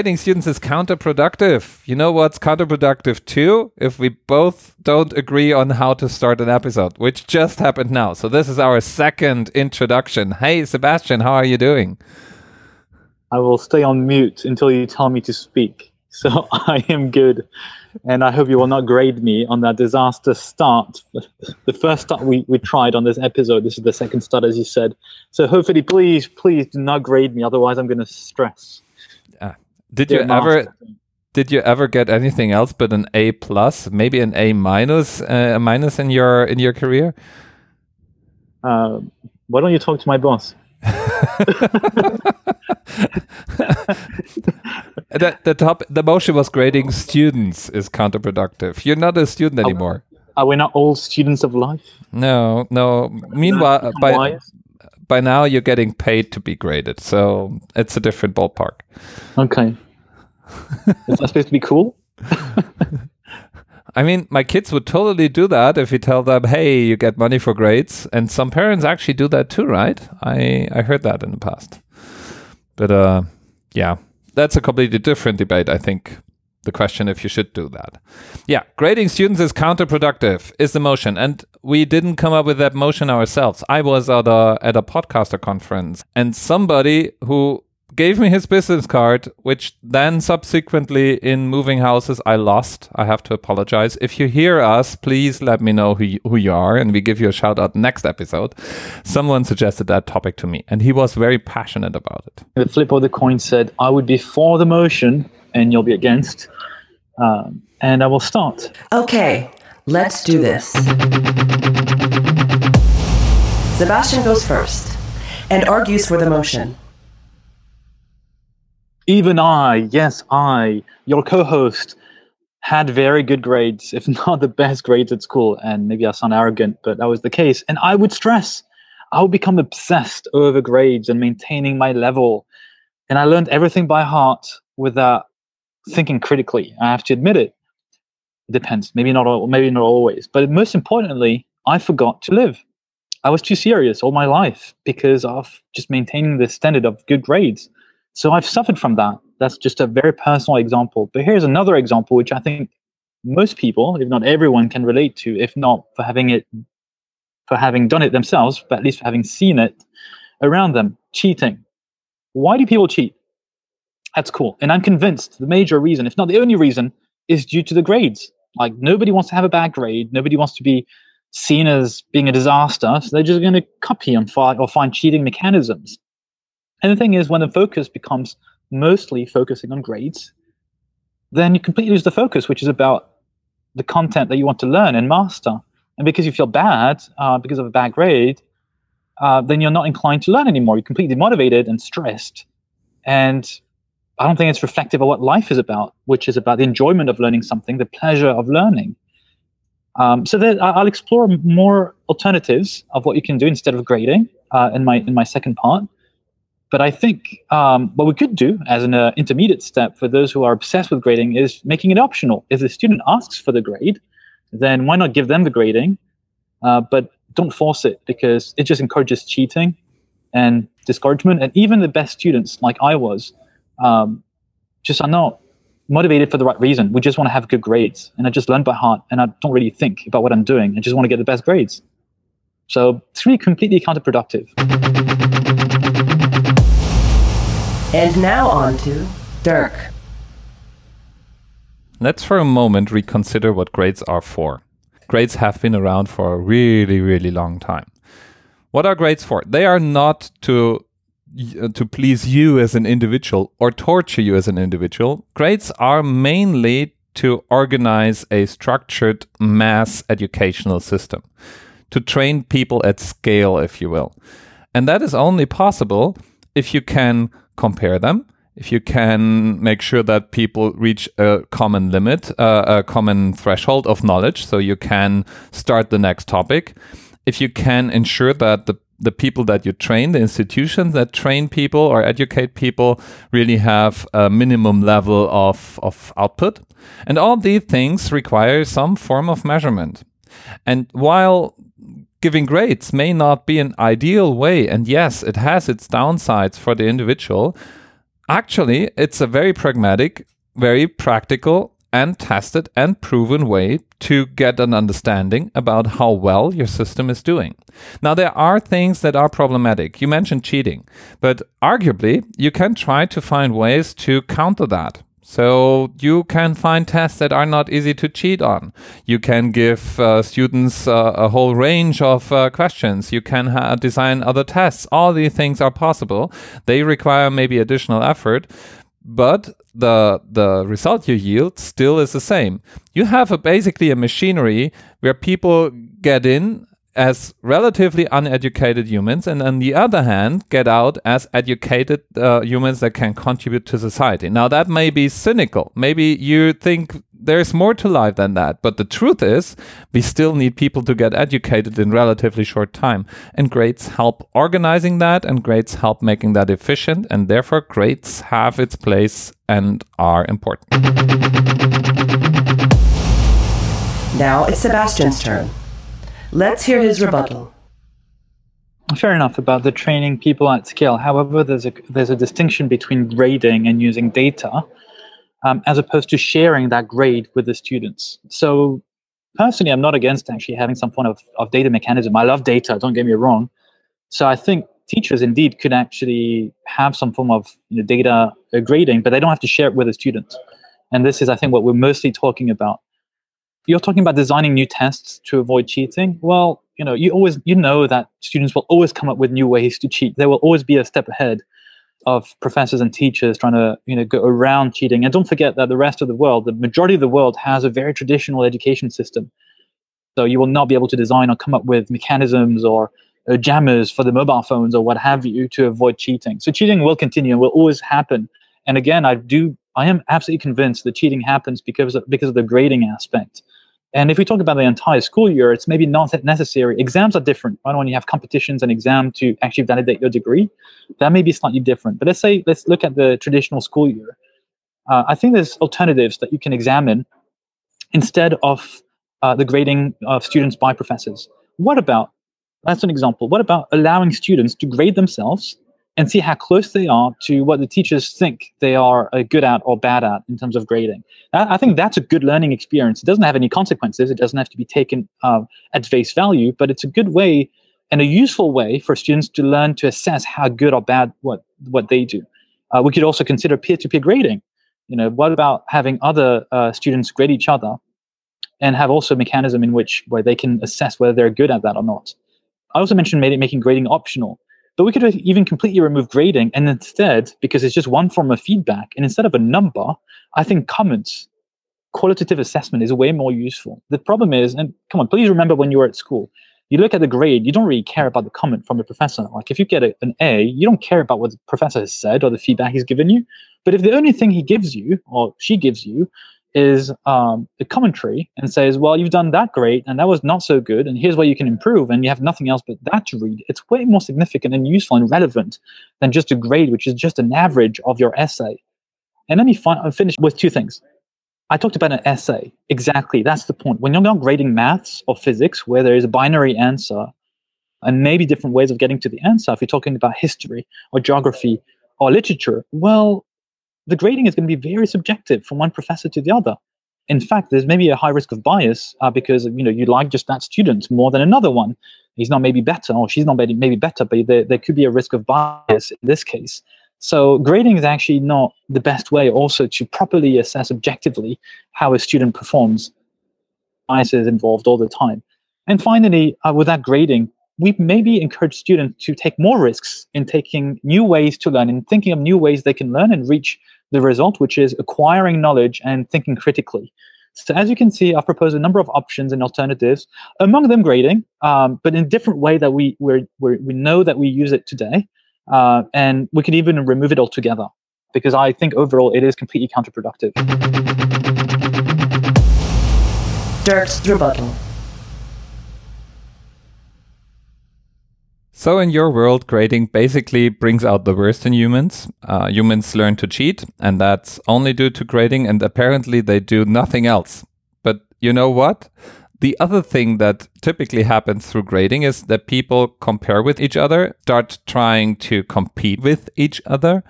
grading students is counterproductive. You know what's counterproductive too? If we both don't agree on how to start an episode, which just happened now. So this is our second introduction. Hey, Sebastian, how are you doing? I will stay on mute until you tell me to speak. So I am good. And I hope you will not grade me on that disaster start. The first start we, we tried on this episode, this is the second start, as you said. So hopefully, please, please do not grade me. Otherwise, I'm going to stress. Did you ever? Did you ever get anything else but an A plus, maybe an A minus, uh, a minus in your in your career? Uh, why don't you talk to my boss? the, the top the motion was grading students is counterproductive. You're not a student anymore. Are we not all students of life? No, no. Meanwhile, by by now you're getting paid to be graded, so it's a different ballpark. Okay. is that supposed to be cool? I mean, my kids would totally do that if you tell them, "Hey, you get money for grades," and some parents actually do that too, right? I I heard that in the past, but uh, yeah, that's a completely different debate. I think the question if you should do that. Yeah, grading students is counterproductive is the motion, and we didn't come up with that motion ourselves. I was at a at a podcaster conference, and somebody who gave me his business card, which then subsequently in moving houses I lost. I have to apologize. If you hear us, please let me know who you, who you are, and we give you a shout out next episode. Someone suggested that topic to me, and he was very passionate about it. The flip of the coin said, "I would be for the motion, and you'll be against." Um, and I will start. Okay, let's do this. Sebastian goes first and argues for the motion. Even I, yes, I, your co host, had very good grades, if not the best grades at school. And maybe I sound arrogant, but that was the case. And I would stress, I would become obsessed over grades and maintaining my level. And I learned everything by heart without thinking critically. I have to admit it. It depends. Maybe not maybe not always. But most importantly, I forgot to live. I was too serious all my life because of just maintaining the standard of good grades. So I've suffered from that. That's just a very personal example. But here's another example, which I think most people, if not everyone, can relate to, if not for having it, for having done it themselves, but at least for having seen it around them. Cheating. Why do people cheat? That's cool. And I'm convinced the major reason, if not the only reason, is due to the grades. Like nobody wants to have a bad grade. Nobody wants to be seen as being a disaster. So they're just going to copy and find or find cheating mechanisms. And the thing is, when the focus becomes mostly focusing on grades, then you completely lose the focus, which is about the content that you want to learn and master. And because you feel bad uh, because of a bad grade, uh, then you're not inclined to learn anymore. You're completely motivated and stressed. And I don't think it's reflective of what life is about, which is about the enjoyment of learning something, the pleasure of learning. Um, so that I'll explore more alternatives of what you can do instead of grading uh, in my in my second part. But I think um, what we could do as an uh, intermediate step for those who are obsessed with grading is making it optional. If the student asks for the grade, then why not give them the grading? Uh, but don't force it because it just encourages cheating and discouragement. And even the best students, like I was, um, just are not motivated for the right reason. We just want to have good grades. And I just learn by heart and I don't really think about what I'm doing. I just want to get the best grades. So it's really completely counterproductive. And now on to Dirk. Let's for a moment reconsider what grades are for. Grades have been around for a really, really long time. What are grades for? They are not to to please you as an individual or torture you as an individual. Grades are mainly to organize a structured mass educational system, to train people at scale, if you will. And that is only possible if you can compare them, if you can make sure that people reach a common limit, uh, a common threshold of knowledge, so you can start the next topic, if you can ensure that the the people that you train, the institutions that train people or educate people really have a minimum level of, of output. And all these things require some form of measurement. And while giving grades may not be an ideal way, and yes, it has its downsides for the individual. Actually, it's a very pragmatic, very practical, and tested and proven way to get an understanding about how well your system is doing. Now, there are things that are problematic. You mentioned cheating, but arguably, you can try to find ways to counter that. So you can find tests that are not easy to cheat on. You can give uh, students uh, a whole range of uh, questions. You can ha- design other tests. All these things are possible. They require maybe additional effort, but the the result you yield still is the same. You have a, basically a machinery where people get in as relatively uneducated humans, and on the other hand, get out as educated uh, humans that can contribute to society. Now, that may be cynical. Maybe you think there's more to life than that. But the truth is, we still need people to get educated in relatively short time. And grades help organizing that, and grades help making that efficient. And therefore, grades have its place and are important. Now it's Sebastian's turn. Let's hear his rebuttal. Fair enough about the training people at scale. However, there's a there's a distinction between grading and using data, um, as opposed to sharing that grade with the students. So, personally, I'm not against actually having some form of, of data mechanism. I love data. Don't get me wrong. So I think teachers indeed could actually have some form of you know, data uh, grading, but they don't have to share it with the students. And this is, I think, what we're mostly talking about you're talking about designing new tests to avoid cheating. Well, you know, you always you know that students will always come up with new ways to cheat. There will always be a step ahead of professors and teachers trying to you know go around cheating. And don't forget that the rest of the world, the majority of the world, has a very traditional education system. So you will not be able to design or come up with mechanisms or uh, jammers for the mobile phones or what have you to avoid cheating. So cheating will continue and will always happen. And again, I do I am absolutely convinced that cheating happens because of, because of the grading aspect. And if we talk about the entire school year, it's maybe not necessary. Exams are different, right? When you have competitions and exam to actually validate your degree, that may be slightly different. But let's say, let's look at the traditional school year. Uh, I think there's alternatives that you can examine instead of uh, the grading of students by professors. What about, that's an example, what about allowing students to grade themselves and see how close they are to what the teachers think they are good at or bad at in terms of grading. I think that's a good learning experience. It doesn't have any consequences. It doesn't have to be taken uh, at face value, but it's a good way and a useful way for students to learn to assess how good or bad what what they do. Uh, we could also consider peer-to-peer grading. You know, what about having other uh, students grade each other, and have also a mechanism in which where they can assess whether they're good at that or not. I also mentioned making grading optional. But we could even completely remove grading and instead, because it's just one form of feedback, and instead of a number, I think comments, qualitative assessment is way more useful. The problem is, and come on, please remember when you were at school, you look at the grade, you don't really care about the comment from the professor. Like if you get a, an A, you don't care about what the professor has said or the feedback he's given you. But if the only thing he gives you or she gives you is um, a commentary and says, well, you've done that great and that was not so good, and here's where you can improve, and you have nothing else but that to read, it's way more significant and useful and relevant than just a grade, which is just an average of your essay. And let me fin- finish with two things. I talked about an essay. Exactly. That's the point. When you're not grading maths or physics, where there is a binary answer and maybe different ways of getting to the answer, if you're talking about history or geography or literature, well, the grading is going to be very subjective from one professor to the other. In fact, there's maybe a high risk of bias uh, because you know you like just that student more than another one. He's not maybe better, or she's not maybe, maybe better, but there, there could be a risk of bias in this case. So grading is actually not the best way also to properly assess objectively how a student performs. Bias is involved all the time. And finally, uh, with that grading, we maybe encourage students to take more risks in taking new ways to learn and thinking of new ways they can learn and reach the result, which is acquiring knowledge and thinking critically. So as you can see, I've proposed a number of options and alternatives, among them grading, um, but in a different way that we we we know that we use it today, uh, and we could even remove it altogether because I think overall it is completely counterproductive. Dirk's rebuttal. So, in your world, grading basically brings out the worst in humans. Uh, humans learn to cheat, and that's only due to grading, and apparently they do nothing else. But you know what? The other thing that typically happens through grading is that people compare with each other, start trying to compete with each other.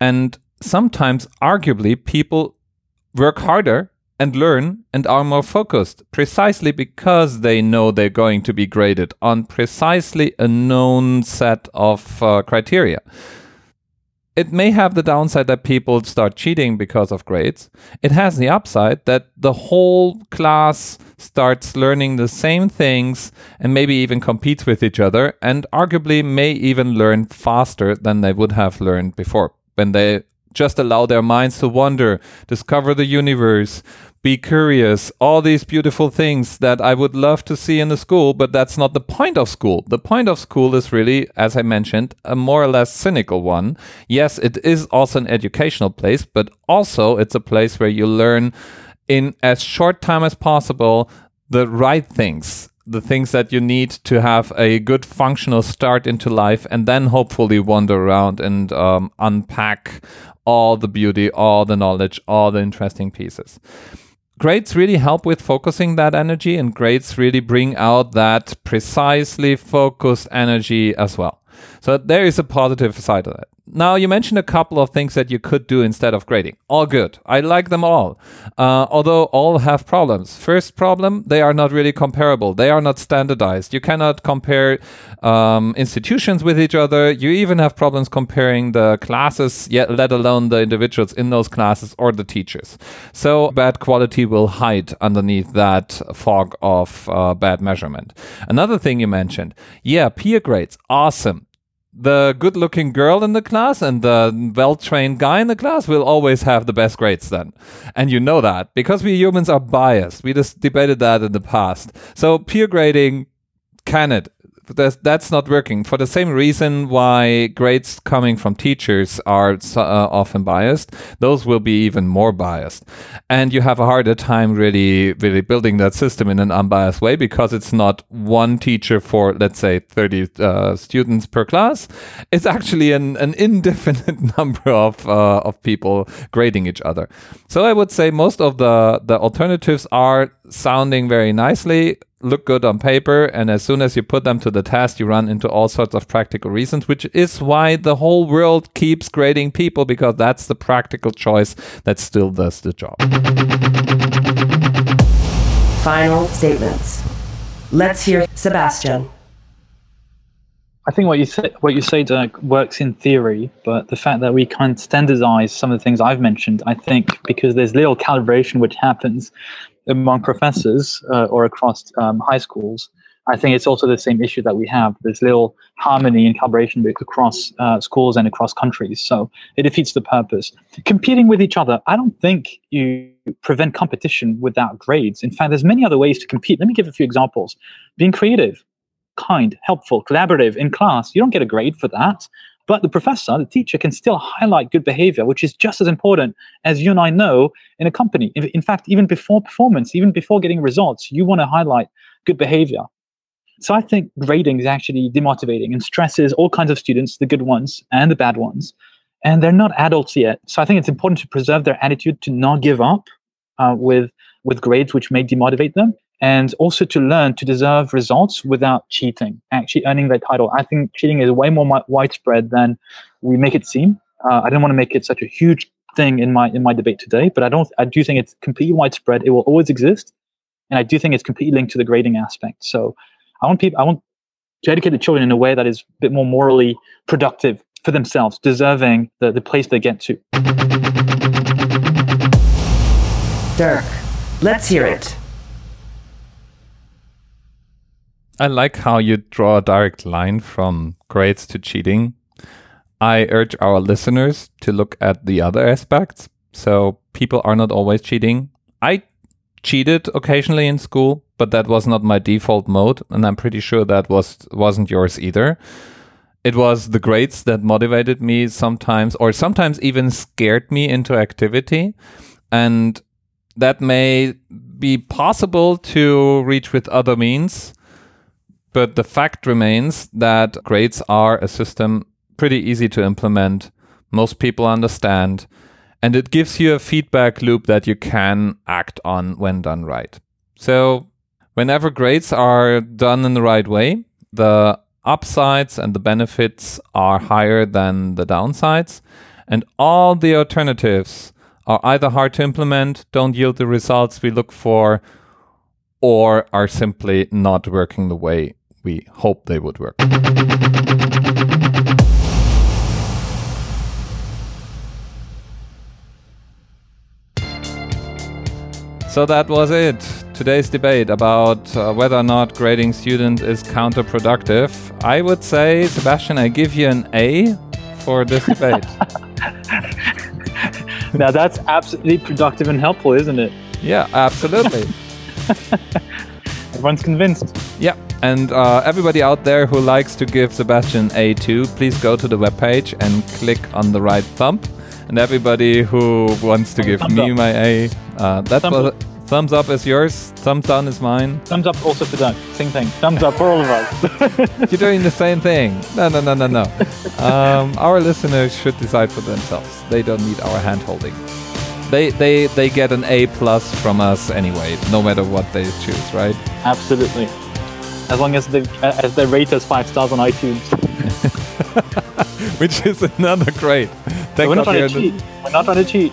And sometimes, arguably, people work harder and learn and are more focused precisely because they know they're going to be graded on precisely a known set of uh, criteria. It may have the downside that people start cheating because of grades. It has the upside that the whole class starts learning the same things and maybe even competes with each other and arguably may even learn faster than they would have learned before when they just allow their minds to wander, discover the universe, be curious, all these beautiful things that I would love to see in the school, but that's not the point of school. The point of school is really, as I mentioned, a more or less cynical one. Yes, it is also an educational place, but also it's a place where you learn in as short time as possible the right things the things that you need to have a good functional start into life and then hopefully wander around and um, unpack all the beauty all the knowledge all the interesting pieces grades really help with focusing that energy and grades really bring out that precisely focused energy as well. So there is a positive side of it now, you mentioned a couple of things that you could do instead of grading. All good. I like them all. Uh, although all have problems. First problem, they are not really comparable. They are not standardized. You cannot compare um, institutions with each other. You even have problems comparing the classes, yet let alone the individuals in those classes or the teachers. So bad quality will hide underneath that fog of uh, bad measurement. Another thing you mentioned, yeah, peer grades, awesome the good looking girl in the class and the well trained guy in the class will always have the best grades then. And you know that because we humans are biased. We just debated that in the past. So peer grading, can it? That's, that's not working for the same reason why grades coming from teachers are uh, often biased. Those will be even more biased, and you have a harder time really, really building that system in an unbiased way because it's not one teacher for let's say thirty uh, students per class. It's actually an, an indefinite number of uh, of people grading each other. So I would say most of the the alternatives are sounding very nicely look good on paper and as soon as you put them to the test you run into all sorts of practical reasons which is why the whole world keeps grading people because that's the practical choice that still does the job. Final statements. Let's hear sebastian. I think what you say, what you say, Dirk, works in theory, but the fact that we can't standardize some of the things I've mentioned, I think, because there's little calibration which happens among professors uh, or across um, high schools. I think it's also the same issue that we have. There's little harmony and collaboration across uh, schools and across countries. So it defeats the purpose. Competing with each other, I don't think you prevent competition without grades. In fact, there's many other ways to compete. Let me give a few examples. Being creative, kind, helpful, collaborative in class. You don't get a grade for that. But the professor, the teacher, can still highlight good behavior, which is just as important as you and I know in a company. In fact, even before performance, even before getting results, you want to highlight good behavior. So I think grading is actually demotivating and stresses all kinds of students, the good ones and the bad ones. And they're not adults yet. So I think it's important to preserve their attitude to not give up uh, with, with grades which may demotivate them and also to learn to deserve results without cheating, actually earning that title. I think cheating is way more widespread than we make it seem. Uh, I don't want to make it such a huge thing in my in my debate today, but I don't. I do think it's completely widespread. It will always exist, and I do think it's completely linked to the grading aspect. So I want people. I want to educate the children in a way that is a bit more morally productive for themselves, deserving the, the place they get to. Dirk, let's hear it. I like how you draw a direct line from grades to cheating. I urge our listeners to look at the other aspects. So people are not always cheating. I cheated occasionally in school, but that was not my default mode, and I'm pretty sure that was wasn't yours either. It was the grades that motivated me sometimes, or sometimes even scared me into activity, and that may be possible to reach with other means but the fact remains that grades are a system pretty easy to implement. Most people understand. And it gives you a feedback loop that you can act on when done right. So, whenever grades are done in the right way, the upsides and the benefits are higher than the downsides. And all the alternatives are either hard to implement, don't yield the results we look for, or are simply not working the way we hope they would work. So that was it. Today's debate about uh, whether or not grading students is counterproductive. I would say, Sebastian, I give you an A for this debate. now that's absolutely productive and helpful, isn't it? Yeah, absolutely. Everyone's convinced. Yeah, and uh, everybody out there who likes to give Sebastian A2, please go to the webpage and click on the right thumb. And everybody who wants to give thumbs me up. my A, uh, that's Thumbs up. Thumbs up is yours. Thumbs down is mine. Thumbs up also for Doug. Same thing. Thumbs up for all of us. You're doing the same thing. No, no, no, no, no. Um, our listeners should decide for themselves. They don't need our hand holding. They, they, they get an A plus from us anyway, no matter what they choose, right? Absolutely. As long as they as they rate us five stars on iTunes. Which is another great. Thank We're not trying to cheat. We're not trying to cheat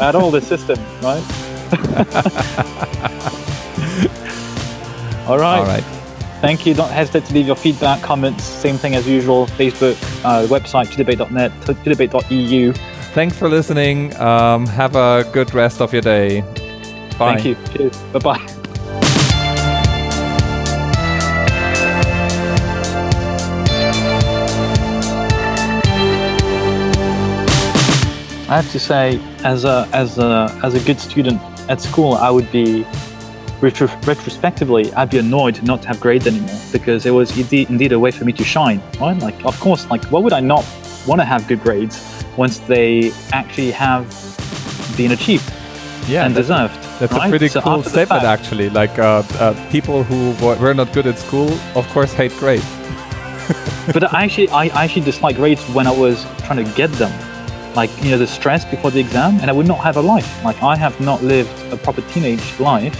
at all. The system, right? all right. All right. Thank you. Don't hesitate to leave your feedback, comments. Same thing as usual. Facebook, uh, website, 2debate.net, 2debate.eu. Thanks for listening. Um, have a good rest of your day. Bye. Thank you. Cheers. Bye bye. I have to say, as a as a as a good student at school, I would be retro- retrospectively, I'd be annoyed not to have grades anymore because it was indeed, indeed a way for me to shine. Right? Like, of course, like, why would I not want to have good grades once they actually have been achieved Yeah, and that's, deserved? that's right? a pretty So cool statement, actually. Like uh, uh, people who were not good at school, of course, hate grades. but I actually, I actually dislike grades when I was trying to get them. Like, you know, the stress before the exam, and I would not have a life. Like, I have not lived a proper teenage life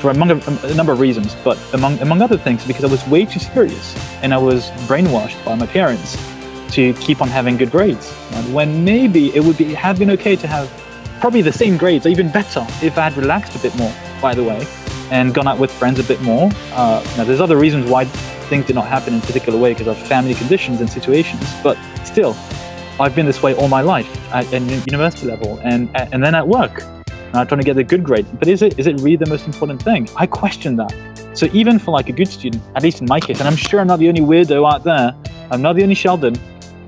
for among a, a number of reasons, but among among other things, because I was way too serious, and I was brainwashed by my parents to keep on having good grades. And when maybe it would be have been okay to have probably the same grades, or even better, if I had relaxed a bit more. By the way, and gone out with friends a bit more. Uh, now, there's other reasons why things did not happen in a particular way because of family conditions and situations, but still, I've been this way all my life at, at university level and and then at work. I'm trying to get a good grade. But is it is it really the most important thing? I question that. So even for like a good student, at least in my case, and I'm sure I'm not the only weirdo out there. I'm not the only Sheldon.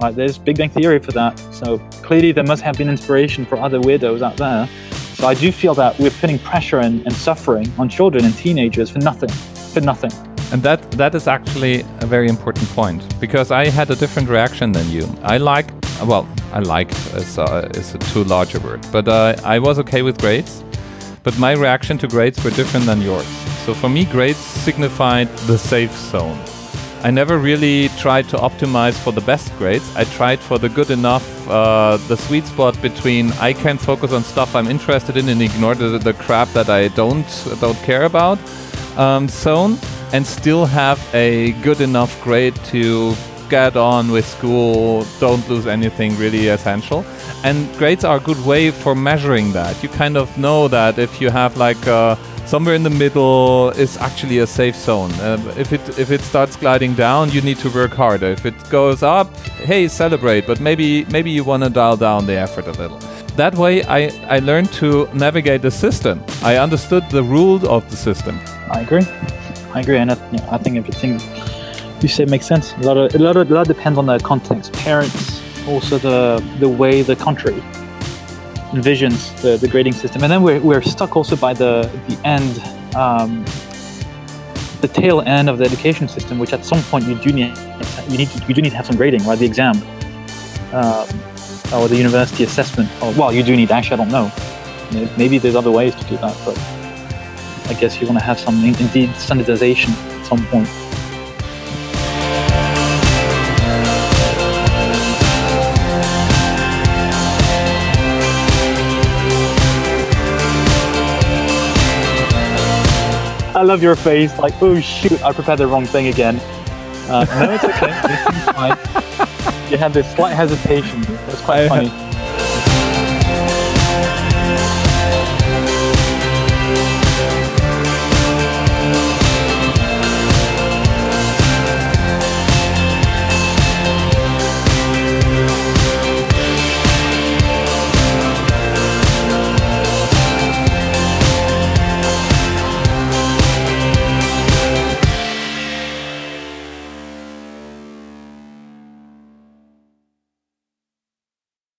Right, there's Big Bang Theory for that. So clearly there must have been inspiration for other weirdos out there. So I do feel that we're putting pressure and, and suffering on children and teenagers for nothing. For nothing. And that that is actually a very important point because I had a different reaction than you. I liked, well, I liked is, uh, is a too large a word, but uh, I was okay with grades. But my reaction to grades were different than yours. So for me, grades signified the safe zone. I never really tried to optimize for the best grades. I tried for the good enough, uh, the sweet spot between I can focus on stuff I'm interested in and ignore the, the crap that I don't don't care about um, zone, and still have a good enough grade to get on with school. Don't lose anything really essential. And grades are a good way for measuring that. You kind of know that if you have like. Uh, somewhere in the middle is actually a safe zone. Uh, if it if it starts gliding down, you need to work harder. If it goes up, hey, celebrate. But maybe maybe you want to dial down the effort a little. That way, I I learned to navigate the system. I understood the rules of the system. I agree. I agree, and I, yeah, I think everything you say makes sense. A lot of a lot of a lot depends on the context, parents, also the the way the country envisions the, the grading system, and then we're, we're stuck also by the the end, um, the tail end of the education system, which at some point you do need you need to, you do need to have some grading, right? The exam, um, or the university assessment. Or, well, you do need actually. I don't know. Maybe there's other ways to do that, but I guess you want to have some indeed standardization at some point. I love your face, like, oh shoot, I prepared the wrong thing again. Uh, no, it's okay. You had this slight hesitation. That's quite I, funny.